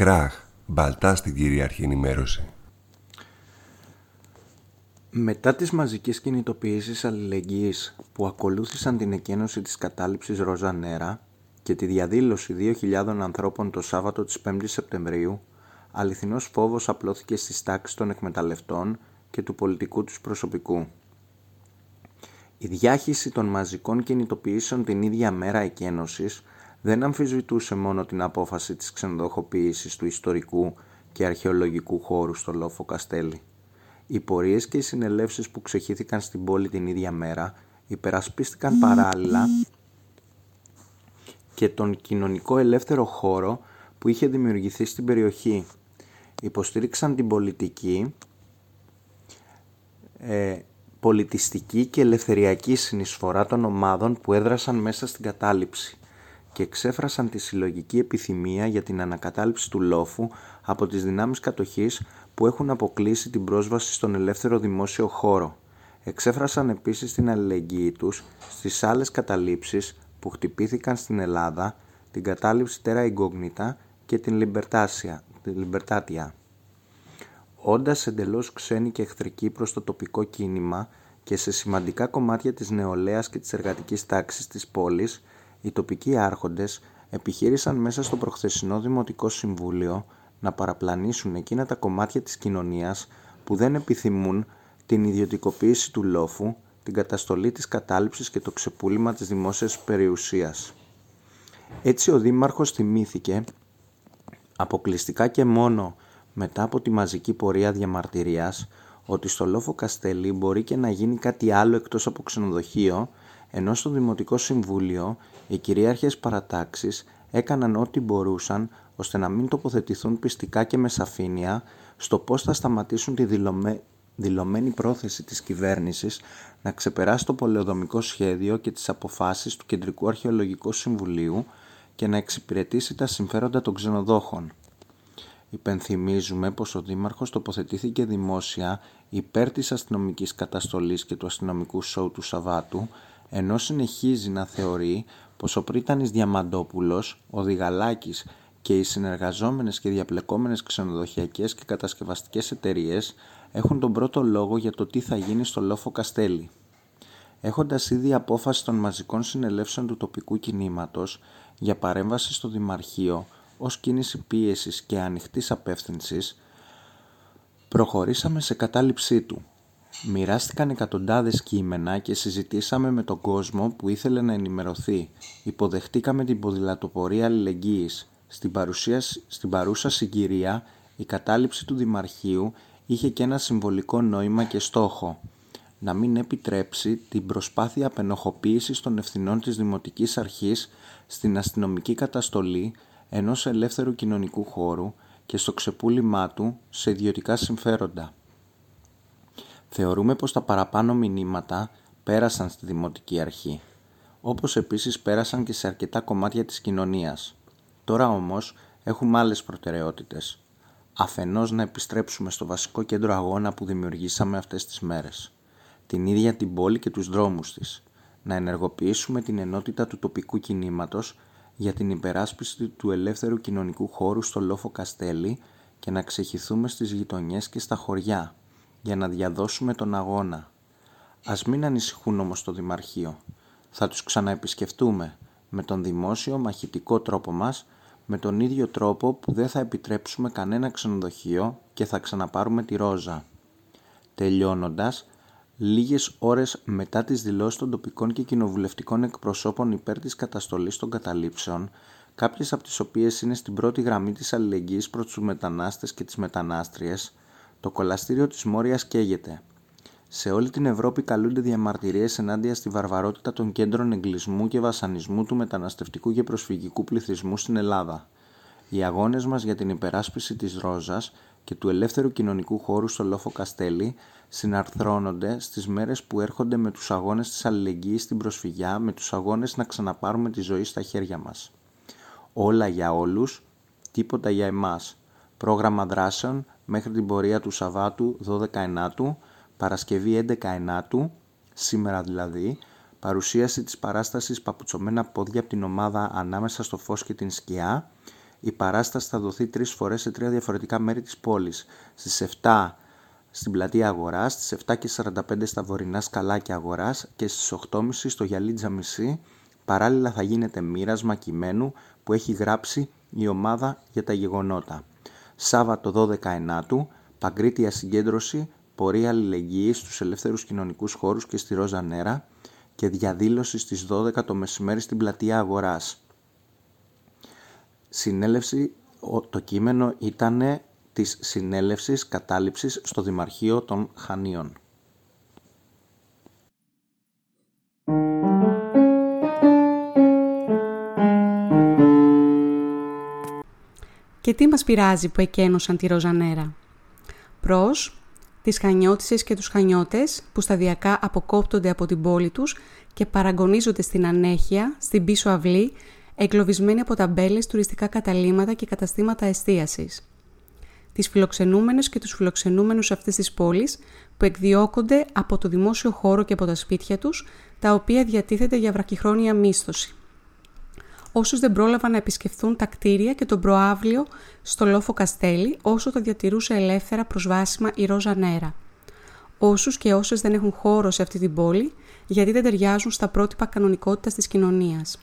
Κράχ, μπαλτά στην κυρίαρχη ενημέρωση. Μετά τις μαζικές κινητοποιήσεις αλληλεγγύης που ακολούθησαν την εκένωση της κατάληψης Ροζα Νέρα και τη διαδήλωση 2.000 ανθρώπων το Σάββατο της 5ης Σεπτεμβρίου, αληθινός φόβος απλώθηκε στις τάξεις των εκμεταλλευτών και του πολιτικού τους προσωπικού. Η διάχυση των μαζικών κινητοποιήσεων την ίδια μέρα εκένωσης δεν αμφισβητούσε μόνο την απόφαση της ξενοδοχοποίησης του ιστορικού και αρχαιολογικού χώρου στο Λόφο Καστέλη. Οι πορείες και οι συνελεύσεις που ξεχύθηκαν στην πόλη την ίδια μέρα υπερασπίστηκαν παράλληλα και τον κοινωνικό ελεύθερο χώρο που είχε δημιουργηθεί στην περιοχή. Υποστήριξαν την πολιτική, ε, πολιτιστική και ελευθεριακή συνεισφορά των ομάδων που έδρασαν μέσα στην κατάληψη και εξέφρασαν τη συλλογική επιθυμία για την ανακατάληψη του λόφου από τις δυνάμεις κατοχής που έχουν αποκλείσει την πρόσβαση στον ελεύθερο δημόσιο χώρο. Εξέφρασαν επίσης την αλληλεγγύη τους στις άλλες καταλήψεις που χτυπήθηκαν στην Ελλάδα, την κατάληψη Τέρα Ιγκόγνητα και την Λιμπερτάσια, την Λιμπερτάτια. Όντας εντελώς ξένοι και εχθρικοί προς το τοπικό κίνημα και σε σημαντικά κομμάτια της νεολαίας και της εργατικής τάξης της πόλης, οι τοπικοί άρχοντες επιχείρησαν μέσα στο προχθεσινό Δημοτικό Συμβούλιο να παραπλανήσουν εκείνα τα κομμάτια της κοινωνίας που δεν επιθυμούν την ιδιωτικοποίηση του λόφου, την καταστολή της κατάληψης και το ξεπούλημα της δημόσιας περιουσίας. Έτσι ο Δήμαρχος θυμήθηκε αποκλειστικά και μόνο μετά από τη μαζική πορεία διαμαρτυρίας ότι στο Λόφο Καστέλη μπορεί και να γίνει κάτι άλλο εκτός από ξενοδοχείο ενώ στο Δημοτικό Συμβούλιο οι κυρίαρχες παρατάξεις έκαναν ό,τι μπορούσαν ώστε να μην τοποθετηθούν πιστικά και με σαφήνεια στο πώς θα σταματήσουν τη δηλωμένη πρόθεση της κυβέρνησης να ξεπεράσει το πολεοδομικό σχέδιο και τις αποφάσεις του Κεντρικού Αρχαιολογικού Συμβουλίου και να εξυπηρετήσει τα συμφέροντα των ξενοδόχων. Υπενθυμίζουμε πως ο Δήμαρχος τοποθετήθηκε δημόσια υπέρ της αστυνομικής καταστολής και του αστυνομικού σοου του Σαββάτου, ενώ συνεχίζει να θεωρεί πως ο Πρίτανης Διαμαντόπουλος, ο Διγαλάκης και οι συνεργαζόμενες και διαπλεκόμενες ξενοδοχειακές και κατασκευαστικές εταιρείες έχουν τον πρώτο λόγο για το τι θα γίνει στο Λόφο Καστέλη. Έχοντας ήδη απόφαση των μαζικών συνελεύσεων του τοπικού κινήματος για παρέμβαση στο Δημαρχείο ως κίνηση πίεσης και ανοιχτής απεύθυνσης, προχωρήσαμε σε κατάληψή του. Μοιράστηκαν εκατοντάδες κείμενα και συζητήσαμε με τον κόσμο που ήθελε να ενημερωθεί. Υποδεχτήκαμε την ποδηλατοπορία αλληλεγγύης. Στην, παρουσίας, στην παρούσα συγκυρία, η κατάληψη του Δημαρχείου είχε και ένα συμβολικό νόημα και στόχο να μην επιτρέψει την προσπάθεια απενοχοποίησης των ευθυνών της Δημοτικής Αρχής στην αστυνομική καταστολή ενός ελεύθερου κοινωνικού χώρου και στο ξεπούλημά του σε ιδιωτικά συμφέροντα. Θεωρούμε πως τα παραπάνω μηνύματα πέρασαν στη Δημοτική Αρχή, όπως επίσης πέρασαν και σε αρκετά κομμάτια της κοινωνίας. Τώρα όμως έχουμε άλλες προτεραιότητες. Αφενός να επιστρέψουμε στο βασικό κέντρο αγώνα που δημιουργήσαμε αυτές τις μέρες. Την ίδια την πόλη και τους δρόμους της. Να ενεργοποιήσουμε την ενότητα του τοπικού κινήματος για την υπεράσπιση του ελεύθερου κοινωνικού χώρου στο Λόφο Καστέλη και να ξεχυθούμε στις γειτονιές και στα χωριά για να διαδώσουμε τον αγώνα. Ας μην ανησυχούν όμως το Δημαρχείο. Θα τους ξαναεπισκεφτούμε με τον δημόσιο μαχητικό τρόπο μας με τον ίδιο τρόπο που δεν θα επιτρέψουμε κανένα ξενοδοχείο και θα ξαναπάρουμε τη ρόζα. Τελειώνοντας, λίγες ώρες μετά τις δηλώσεις των τοπικών και κοινοβουλευτικών εκπροσώπων υπέρ της καταστολής των καταλήψεων, κάποιες από τις οποίες είναι στην πρώτη γραμμή της αλληλεγγύης προς τους μετανάστες και τις μετανάστριες, το κολαστήριο της Μόριας καίγεται. Σε όλη την Ευρώπη καλούνται διαμαρτυρίες ενάντια στη βαρβαρότητα των κέντρων εγκλισμού και βασανισμού του μεταναστευτικού και προσφυγικού πληθυσμού στην Ελλάδα. Οι αγώνες μας για την υπεράσπιση της Ρόζας και του ελεύθερου κοινωνικού χώρου στο Λόφο Καστέλη συναρθρώνονται στις μέρες που έρχονται με τους αγώνες της αλληλεγγύης στην προσφυγιά, με τους αγώνες να ξαναπάρουμε τη ζωή στα χέρια μας. Όλα για όλους, τίποτα για εμάς. Πρόγραμμα δράσεων μέχρι την πορεία του Σαββάτου 12 Ενάτου, Παρασκευή 11 Ενάτου, σήμερα δηλαδή, παρουσίαση της παράστασης «Παπουτσωμένα πόδια» από την ομάδα «Ανάμεσα στο φως και την σκιά», Η παράσταση θα δοθεί τρεις φορές σε τρία διαφορετικά μέρη της πόλης. Στις 7 στην πλατεία Αγοράς, στις 7.45 στα βορεινά σκαλάκια Αγοράς και στις 8.30 στο Γιαλίτζα Μισή. Παράλληλα θα γίνεται μοίρασμα κειμένου που έχει γράψει η ομάδα για τα γεγονότα. Σάββατο 12 Ενάτου, παγκρίτια συγκέντρωση, πορεία αλληλεγγύης στους ελεύθερους κοινωνικούς χώρους και στη Ρόζα Νέρα και διαδήλωση στις 12 το μεσημέρι στην πλατεία Αγοράς. Συνέλευση, το κείμενο ήταν της συνέλευσης κατάληψης στο Δημαρχείο των Χανίων. Και τι μας πειράζει που εκένωσαν τη Ροζανέρα; Προς τις χανιώτισες και τους χανιώτες που σταδιακά αποκόπτονται από την πόλη τους και παραγωνίζονται στην ανέχεια, στην πίσω αυλή, εγκλωβισμένοι από ταμπέλες, τουριστικά καταλήματα και καταστήματα εστίασης. Τις φιλοξενούμενες και τους φιλοξενούμενους αυτής της πόλης που εκδιώκονται από το δημόσιο χώρο και από τα σπίτια τους, τα οποία διατίθεται για βραχυχρόνια μίσθωση όσους δεν πρόλαβαν να επισκεφθούν τα κτίρια και τον προάβλιο στο λόφο Καστέλη, όσο το διατηρούσε ελεύθερα προσβάσιμα η Ρόζα Νέρα. Όσους και όσες δεν έχουν χώρο σε αυτή την πόλη, γιατί δεν ταιριάζουν στα πρότυπα κανονικότητας της κοινωνίας.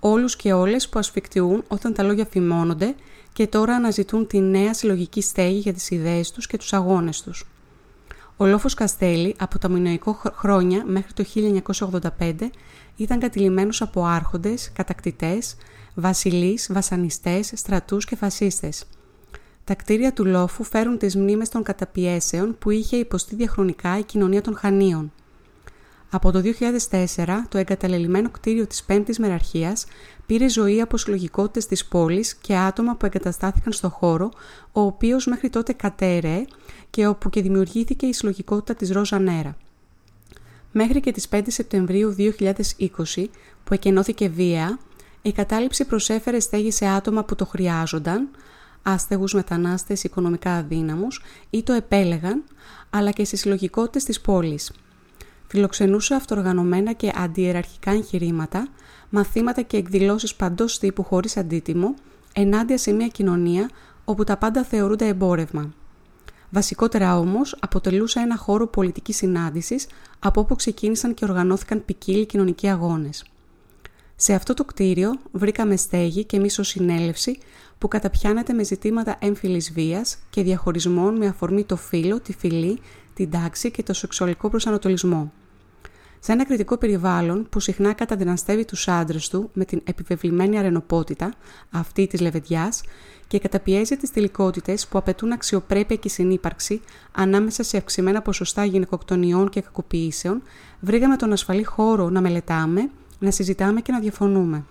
Όλους και όλες που ασφικτιούν όταν τα λόγια φημώνονται και τώρα αναζητούν τη νέα συλλογική στέγη για τις ιδέες τους και τους αγώνες τους. Ο λόφος Καστέλη από τα μηνοϊκό χρόνια μέχρι το 1985 ήταν κατηλημένος από άρχοντες, κατακτητές, βασιλείς, βασανιστές, στρατούς και φασίστες. Τα κτίρια του λόφου φέρουν τις μνήμες των καταπιέσεων που είχε υποστεί διαχρονικά η κοινωνία των Χανίων. Από το 2004, το εγκαταλελειμμένο κτίριο της Πέμπτης Μεραρχίας πήρε ζωή από συλλογικότητες της πόλης και άτομα που εγκαταστάθηκαν στο χώρο, ο οποίος μέχρι τότε κατέρεε και όπου και δημιουργήθηκε η συλλογικότητα της Ρόζα Νέρα. Μέχρι και τις 5 Σεπτεμβρίου 2020, που εκενώθηκε βία, η κατάληψη προσέφερε στέγη σε άτομα που το χρειάζονταν, άστεγους μετανάστες οικονομικά αδύναμους ή το επέλεγαν, αλλά και στις συλλογικότητες της πόλης. Φιλοξενούσε αυτοργανωμένα και αντιεραρχικά εγχειρήματα, μαθήματα και εκδηλώσεις παντός τύπου χωρίς αντίτιμο, ενάντια σε μια κοινωνία όπου τα πάντα θεωρούνται εμπόρευμα. Βασικότερα όμως αποτελούσε ένα χώρο πολιτικής συνάντησης από όπου ξεκίνησαν και οργανώθηκαν ποικίλοι κοινωνικοί αγώνες. Σε αυτό το κτίριο βρήκαμε στέγη και μίσο συνέλευση που καταπιάνεται με ζητήματα έμφυλης βίας και διαχωρισμών με αφορμή το φύλλο, τη φυλή, την τάξη και το σεξουαλικό προσανατολισμό. Σε ένα κριτικό περιβάλλον που συχνά καταδυναστεύει τους άντρες του με την επιβεβλημένη αρενοπότητα, αυτή της λεβεντιάς, και καταπιέζει τις τελικότητες που απαιτούν αξιοπρέπεια και συνύπαρξη ανάμεσα σε αυξημένα ποσοστά γυναικοκτονιών και κακοποιήσεων, βρήκαμε τον ασφαλή χώρο να μελετάμε, να συζητάμε και να διαφωνούμε.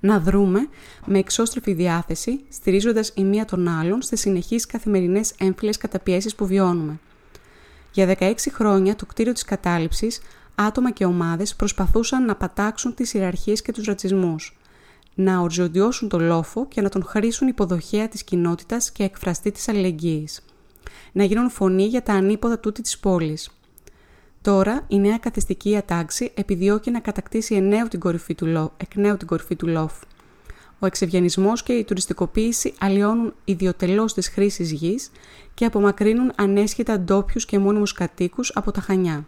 Να δρούμε με εξώστρεφη διάθεση, στηρίζοντας η μία τον άλλον στι συνεχείς καθημερινές έμφυλες καταπιέσεις που βιώνουμε. Για 16 χρόνια το κτίριο της κατάληψης, άτομα και ομάδες προσπαθούσαν να πατάξουν τις ιεραρχίες και τους ρατσισμούς να οριζοντιώσουν τον λόφο και να τον χρήσουν υποδοχέα της κοινότητας και εκφραστή της αλληλεγγύης. Να γίνουν φωνή για τα ανίποδα τούτη της πόλης. Τώρα η νέα καθιστική ατάξη επιδιώκει να κατακτήσει εκ νέου την κορυφή του, λό, εκ νέου την κορυφή του λόφου. Ο εξευγενισμός και η τουριστικοποίηση αλλοιώνουν ιδιωτελώς της χρήσης γης και απομακρύνουν ανέσχετα ντόπιους και μόνιμους κατοίκους από τα Χανιά.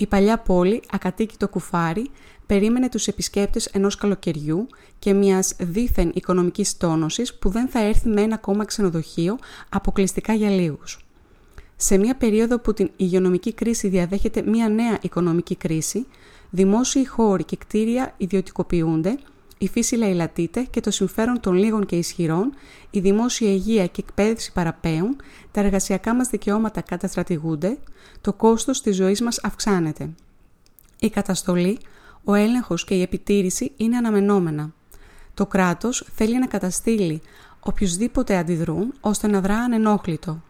Η παλιά πόλη, ακατοίκητο κουφάρι, περίμενε τους επισκέπτες ενός καλοκαιριού και μιας δίθεν οικονομικής τόνωσης που δεν θα έρθει με ένα ακόμα ξενοδοχείο αποκλειστικά για λίγους. Σε μια περίοδο που την υγειονομική κρίση διαδέχεται μια νέα οικονομική κρίση, δημόσιοι χώροι και κτίρια ιδιωτικοποιούνται, η φύση λαϊλατείται και το συμφέρον των λίγων και ισχυρών, η δημόσια υγεία και εκπαίδευση παραπέουν, τα εργασιακά μας δικαιώματα καταστρατηγούνται, το κόστος της ζωής μας αυξάνεται. Η καταστολή, ο έλεγχος και η επιτήρηση είναι αναμενόμενα. Το κράτος θέλει να καταστήλει οποιουσδήποτε αντιδρούν ώστε να δρά ανενόχλητο.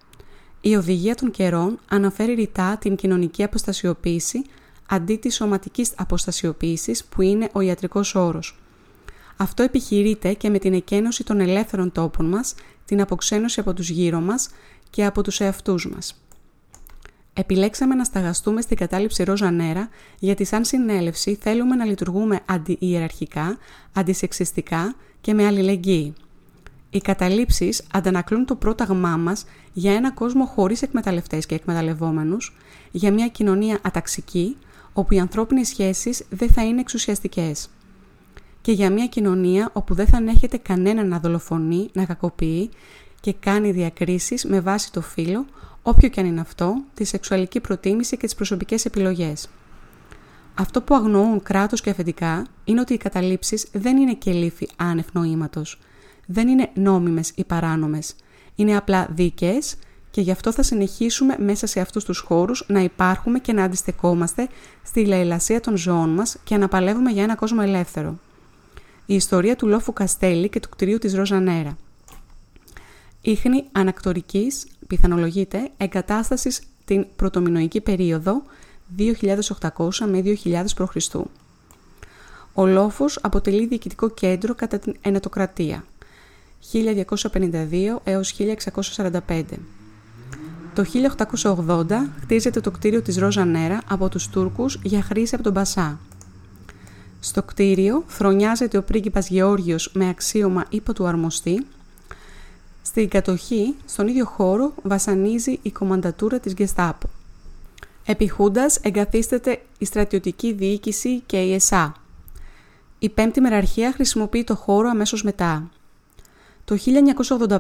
Η οδηγία των καιρών αναφέρει ρητά την κοινωνική αποστασιοποίηση αντί της σωματικής αποστασιοποίησης που είναι ο ιατρικός όρος. Αυτό επιχειρείται και με την εκένωση των ελεύθερων τόπων μας, την αποξένωση από τους γύρω μας και από τους εαυτούς μας. Επιλέξαμε να σταγαστούμε στην κατάληψη Ρόζα Νέρα, γιατί σαν συνέλευση θέλουμε να λειτουργούμε αντιιεραρχικά, αντισεξιστικά και με αλληλεγγύη. Οι καταλήψεις αντανακλούν το πρόταγμά μας για ένα κόσμο χωρίς εκμεταλλευτές και εκμεταλλευόμενους, για μια κοινωνία αταξική, όπου οι ανθρώπινες σχέσεις δεν θα είναι εξουσιαστικές. Και για μια κοινωνία όπου δεν θα ανέχεται κανένα να δολοφονεί, να κακοποιεί και κάνει διακρίσεις με βάση το φύλλο, όποιο και αν είναι αυτό, τη σεξουαλική προτίμηση και τις προσωπικές επιλογές. Αυτό που αγνοούν κράτος και αφεντικά είναι ότι οι καταλήψεις δεν είναι και λύθη άνευ νοήματος. Δεν είναι νόμιμες ή παράνομες. Είναι απλά δίκαιες και γι' αυτό θα συνεχίσουμε μέσα σε αυτούς τους χώρους να υπάρχουμε και να αντιστεκόμαστε στη λαϊλασία των ζώων μας και να παλεύουμε για ένα κόσμο ελεύθερο. Η ιστορία του Λόφου Καστέλη και του κτηρίου της Ροζανέρα. Ήχνη ανακτορικής, πιθανολογείται, εγκατάστασης την πρωτομηνοϊκή περίοδο 2800 με 2000 π.Χ. Ο Λόφος αποτελεί διοικητικό κέντρο κατά την Ενετοκρατία 1252 έως 1645. Το 1880 χτίζεται το κτίριο της Ρόζα Νέρα από τους Τούρκους για χρήση από τον Πασά. Στο κτίριο φρονιάζεται ο πρίγκιπας Γεώργιος με αξίωμα ύπο του αρμοστή. Στην κατοχή, στον ίδιο χώρο, βασανίζει η κομμαντατούρα της Γκεστάπο. Επί Χούντας εγκαθίσταται η στρατιωτική διοίκηση και η ΕΣΑ. Η πέμπτη μεραρχία χρησιμοποιεί το χώρο αμέσως μετά. Το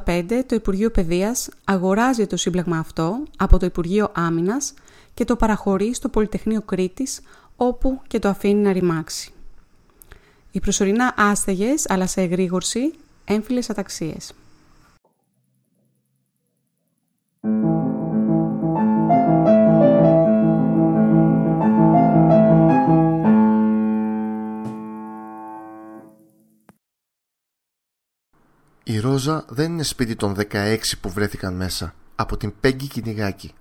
1985 το Υπουργείο Παιδείας αγοράζει το σύμπλαγμα αυτό από το Υπουργείο Άμυνας και το παραχωρεί στο Πολυτεχνείο Κρήτης όπου και το αφήνει να ρημάξει. Οι προσωρινά άστεγες αλλά σε εγρήγορση έμφυλες αταξίες. Η Ρόζα δεν είναι σπίτι των 16 που βρέθηκαν μέσα, από την Πέγγι Κυνηγάκη.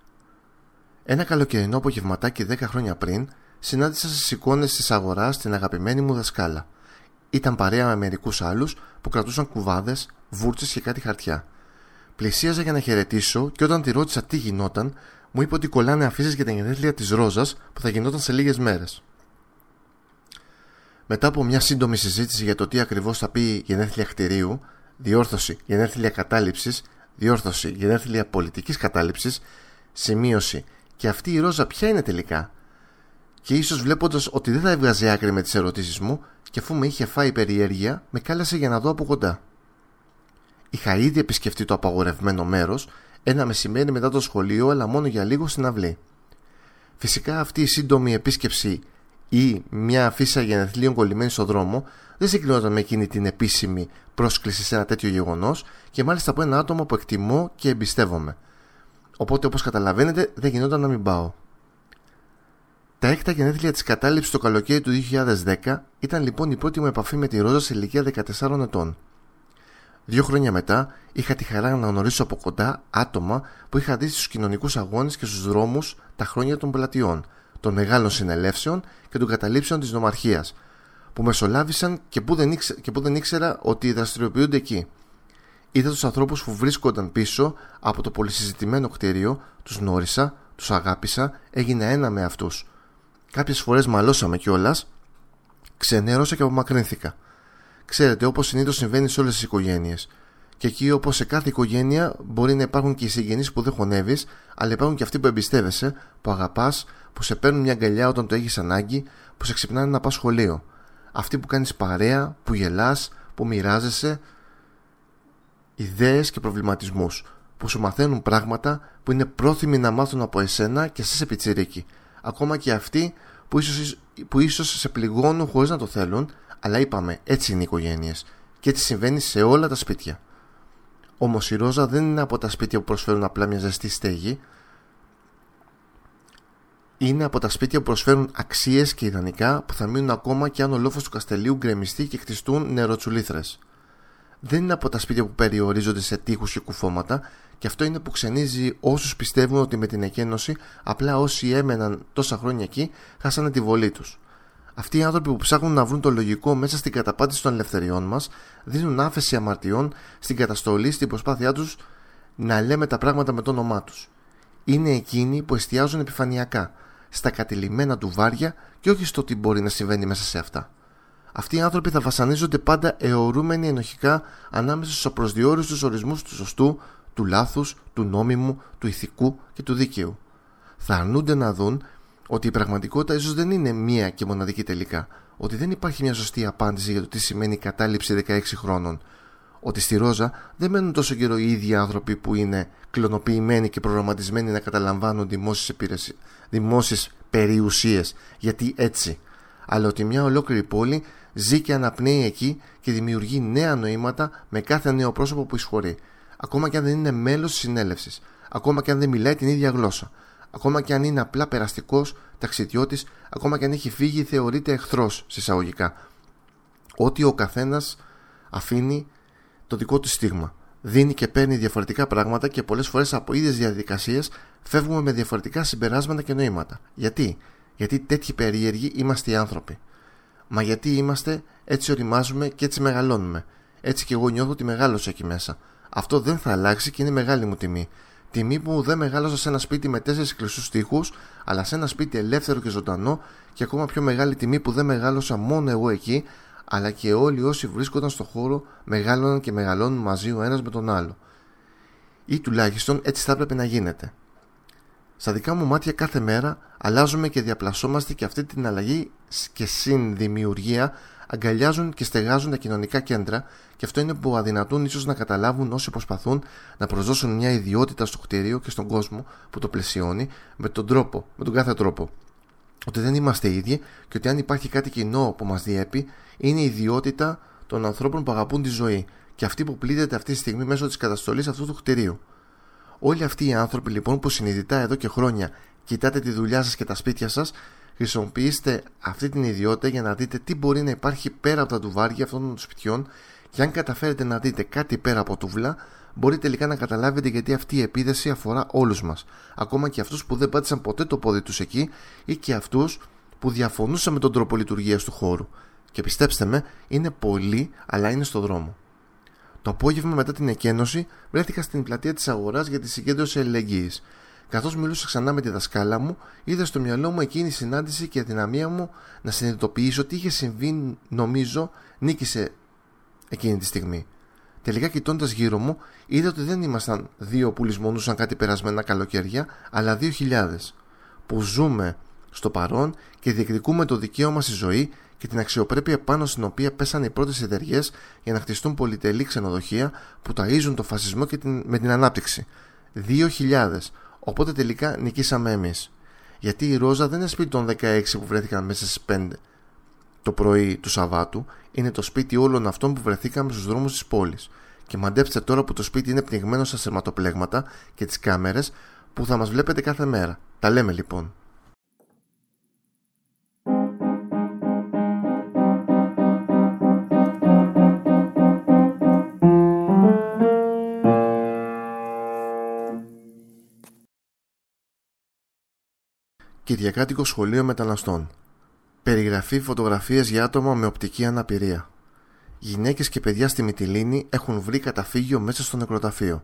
Ένα καλοκαιρινό απογευματάκι 10 χρόνια πριν, συνάντησα στις εικόνες της αγοράς την αγαπημένη μου δασκάλα. Ήταν παρέα με μερικούς άλλους που κρατούσαν κουβάδες, βούρτσες και κάτι χαρτιά. Πλησίαζα για να χαιρετήσω και όταν τη ρώτησα τι γινόταν, μου είπε ότι κολλάνε αφήσεις για την γενέθλια της Ρόζας που θα γινόταν σε λίγες μέρες. Μετά από μια σύντομη συζήτηση για το τι ακριβώς θα πει γενέθλια κτηρίου, διόρθωση γενέθλια κατάληψης, διόρθωση γενέθλια πολιτικής κατάληψης, σημείωση και αυτή η ρόζα ποια είναι τελικά. Και ίσως βλέποντας ότι δεν θα έβγαζε άκρη με τις ερωτήσεις μου, και αφού με είχε φάει περιέργεια, με κάλεσε για να δω από κοντά. Είχα ήδη επισκεφτεί το απαγορευμένο μέρος ένα μεσημέρι μετά το σχολείο, αλλά μόνο για λίγο στην αυλή. Φυσικά αυτή η σύντομη επίσκεψη ή μια αφίσα γενεθλίων κολλημένη στο δρόμο δεν συγκρινόταν με εκείνη την επίσημη πρόσκληση σε ένα τέτοιο γεγονός και μάλιστα από ένα άτομο που εκτιμώ και εμπιστεύομαι. Οπότε, όπως καταλαβαίνετε, δεν γινόταν να μην πάω. Τα έκτα γενέθλια της κατάληψης το καλοκαίρι του 2010 ήταν λοιπόν η πρώτη μου επαφή με τη Ρόζα σε ηλικία 14 ετών. Δύο χρόνια μετά είχα τη χαρά να γνωρίσω από κοντά άτομα που είχα δει στους κοινωνικούς αγώνες και στους δρόμους τα χρόνια των πλατιών, των μεγάλων συνελεύσεων και των καταλήψεων της νομαρχίας, που μεσολάβησαν και που, δεν ήξερα, και που δεν ήξερα ότι δραστηριοποιούνται εκεί. Είδα τους ανθρώπους που βρίσκονταν πίσω από το πολυσυζητημένο κτίριο, τους γνώρισα, τους αγάπησα, έγινα ένα με αυτούς. Κάποιες φορές μαλώσαμε κιόλας, ξενέρωσα και απομακρύνθηκα. Ξέρετε, όπως συνήθως συμβαίνει σε όλες τις οικογένειες. Και εκεί, όπως σε κάθε οικογένεια, μπορεί να υπάρχουν και οι συγγενείς που δεν χωνεύεις, αλλά υπάρχουν και αυτοί που εμπιστεύεσαι, που αγαπάς, που σε παίρνουν μια αγκαλιά όταν το έχεις ανάγκη, που σε ξυπνάνε να πας σχολείο. Αυτοί που κάνεις παρέα, που γελάς, που μοιράζεσαι ιδέες και προβληματισμούς, που σου μαθαίνουν πράγματα που είναι πρόθυμοι να μάθουν από εσένα και εσύ σε πιτσιρίκι. Ακόμα και αυτοί που ίσως που ίσως σε πληγώνουν χωρίς να το θέλουν, αλλά είπαμε, έτσι είναι οι οικογένειες. Και έτσι συμβαίνει σε όλα τα σπίτια. Όμως η Ρόζα δεν είναι από τα σπίτια που προσφέρουν απλά μια ζεστή στέγη. Είναι από τα σπίτια που προσφέρουν αξίες και ιδανικά που θα μείνουν ακόμα και αν ο λόφος του Καστελίου γκρεμιστεί και χτιστούν νεροτσουλήθρες. Δεν είναι από τα σπίτια που περιορίζονται σε τείχους και κουφώματα, και αυτό είναι που ξενίζει όσους πιστεύουν ότι με την εκένωση απλά όσοι έμεναν τόσα χρόνια εκεί χάσανε τη βολή τους. Αυτοί οι άνθρωποι που ψάχνουν να βρουν το λογικό μέσα στην καταπάτηση των ελευθεριών μας δίνουν άφεση αμαρτιών στην καταστολή στην προσπάθειά τους να λέμε τα πράγματα με το όνομά τους. Είναι εκείνοι που εστιάζουν επιφανειακά, στα κατηλημένα του βάρια και όχι στο τι μπορεί να συμβαίνει μέσα σε αυτά. Αυτοί οι άνθρωποι θα βασανίζονται πάντα αιωρούμενοι ενοχικά ανάμεσα στους απροσδιόριστου ορισμούς του σωστού, του λάθους, του νόμιμου, του ηθικού και του δίκαιου. Θα αρνούνται να δουν ότι η πραγματικότητα ίσως δεν είναι μία και μοναδική τελικά. Ότι δεν υπάρχει μια σωστή απάντηση για το τι σημαίνει η κατάληψη 16 χρόνων. Ότι στη Ρόζα δεν μένουν τόσο καιρό οι ίδιοι άνθρωποι που είναι κλωνοποιημένοι και προγραμματισμένοι να καταλαμβάνουν δημόσιες περιουσίες. Γιατί έτσι. Αλλά ότι μια ολόκληρη πόλη ζει και αναπνέει εκεί και δημιουργεί νέα νοήματα με κάθε νέο πρόσωπο που εισχωρεί. Ακόμα και αν δεν είναι μέλος της συνέλευσης. Ακόμα και αν δεν μιλάει την ίδια γλώσσα. Ακόμα και αν είναι απλά περαστικός ταξιδιώτης, ακόμα και αν έχει φύγει, θεωρείται εχθρός συσσαγωγικά. Ότι ο καθένας αφήνει το δικό του στίγμα. Δίνει και παίρνει διαφορετικά πράγματα και πολλές φορές από ίδιες διαδικασίες φεύγουμε με διαφορετικά συμπεράσματα και νοήματα. Γιατί; Γιατί τέτοιοι περίεργοι είμαστε οι άνθρωποι. Μα γιατί είμαστε, έτσι οριμάζουμε και έτσι μεγαλώνουμε. Έτσι και εγώ νιώθω ότι μεγάλωσα εκεί μέσα. Αυτό δεν θα αλλάξει και είναι μεγάλη μου τιμή. Τιμή που δεν μεγάλωσα σε ένα σπίτι με τέσσερις κλειστούς τοίχου, αλλά σε ένα σπίτι ελεύθερο και ζωντανό, και ακόμα πιο μεγάλη τιμή που δεν μεγάλωσα μόνο εγώ εκεί, αλλά και όλοι όσοι βρίσκονταν στο χώρο μεγάλωναν και μεγαλώνουν μαζί ο ένας με τον άλλο. Ή τουλάχιστον έτσι θα έπρεπε να γίνεται. Στα δικά μου μάτια κάθε μέρα αλλάζουμε και διαπλασσόμαστε και αυτή την αλλαγή και συνδημιουργία αγκαλιάζουν και στεγάζουν τα κοινωνικά κέντρα και αυτό είναι που αδυνατούν ίσως να καταλάβουν όσοι προσπαθούν να προσδώσουν μια ιδιότητα στο κτίριο και στον κόσμο που το πλαισιώνει με τον τρόπο, με τον κάθε τρόπο. Ότι δεν είμαστε ίδιοι και ότι αν υπάρχει κάτι κοινό που μας διέπει είναι η ιδιότητα των ανθρώπων που αγαπούν τη ζωή και αυτή που πλήττεται αυτή τη στιγμή μέσω της καταστολής αυτού του κτηρίου. Όλοι αυτοί οι άνθρωποι λοιπόν που συνειδητά εδώ και χρόνια κοιτάτε τη δουλειά σας και τα σπίτια σας, χρησιμοποιήστε αυτή την ιδιότητα για να δείτε τι μπορεί να υπάρχει πέρα από τα τουβάρια αυτών των σπιτιών και αν καταφέρετε να δείτε κάτι πέρα από τούβλα, μπορεί τελικά να καταλάβετε γιατί αυτή η επίδεση αφορά όλους μας. Ακόμα και αυτούς που δεν πάτησαν ποτέ το πόδι τους εκεί ή και αυτούς που διαφωνούσαν με τον τρόπο λειτουργίας του χώρου. Και πιστέψτε με, είναι πολλοί, αλλά είναι στο δρόμο. Το απόγευμα μετά την εκένωση βρέθηκα στην πλατεία της αγοράς για τη συγκέντρωση αλληλεγγύης. Καθώς μιλούσα ξανά με τη δασκάλα μου, είδα στο μυαλό μου εκείνη η συνάντηση και η αδυναμία μου να συνειδητοποιήσω τι είχε συμβεί, νομίζω, νίκησε εκείνη τη στιγμή. Τελικά κοιτώντας γύρω μου, είδα ότι δεν ήμασταν δύο που λησμονούσαν κάτι περασμένα καλοκαίρια, αλλά δύο χιλιάδες. Που ζούμε στο παρόν και διεκδικούμε το δικαίωμα στη ζωή και την αξιοπρέπεια πάνω στην οποία πέσανε οι πρώτες εταιριές για να χτιστούν πολυτελή ξενοδοχεία που ταΐζουν το φασισμό και την, με την ανάπτυξη. Δύο χιλιάδες. Οπότε τελικά νικήσαμε εμείς. Γιατί η Ρόζα δεν είναι σπίτι των 16 που βρέθηκαν μέσα στις 5 το πρωί του Σαββάτου, είναι το σπίτι όλων αυτών που βρεθήκαμε στους δρόμους της πόλης. Και μαντέψτε τώρα που το σπίτι είναι πνιγμένο στα σερματοπλέγματα και τις κάμερες που θα μας βλέπετε κάθε μέρα. Τα λέμε λοιπόν. Κυριακάτικο Σχολείο Μεταναστών. Περιγραφή φωτογραφίες για άτομα με οπτική αναπηρία. Γυναίκες και παιδιά στη Μυτιλίνη έχουν βρει καταφύγιο μέσα στο νεκροταφείο.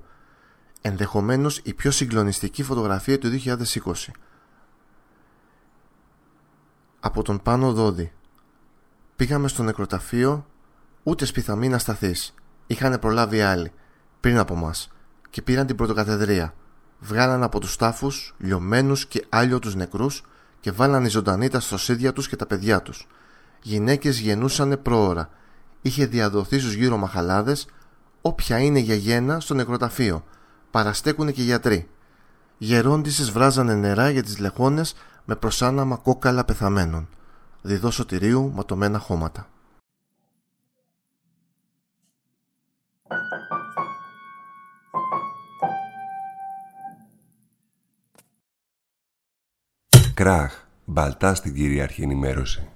Ενδεχομένως η πιο συγκλονιστική φωτογραφία του 2020. Από τον Πάνο Δόντι. Πήγαμε στο νεκροταφείο, ούτε σπιθαμή να σταθείς. Είχαν προλάβει άλλοι, πριν από μας, και πήραν την πρωτοκαθεδρία βγάλαν από τους τάφους λιωμένους και τους νεκρούς και βάλαν οι ζωντανοί τα στροσίδια τους και τα παιδιά τους. Γυναίκες γεννούσανε πρόωρα. Είχε διαδοθεί στους γύρω μαχαλάδες όποια είναι για γένα στο νεκροταφείο. Παραστέκουνε και γιατροί. Γερόντισες βράζανε νερά για τις λεχόνες με προσάναμα κόκαλα πεθαμένων. Διδό σωτηρίου ματωμένα χώματα. Κράχ, μπαλτά στην κυρίαρχη ενημέρωση.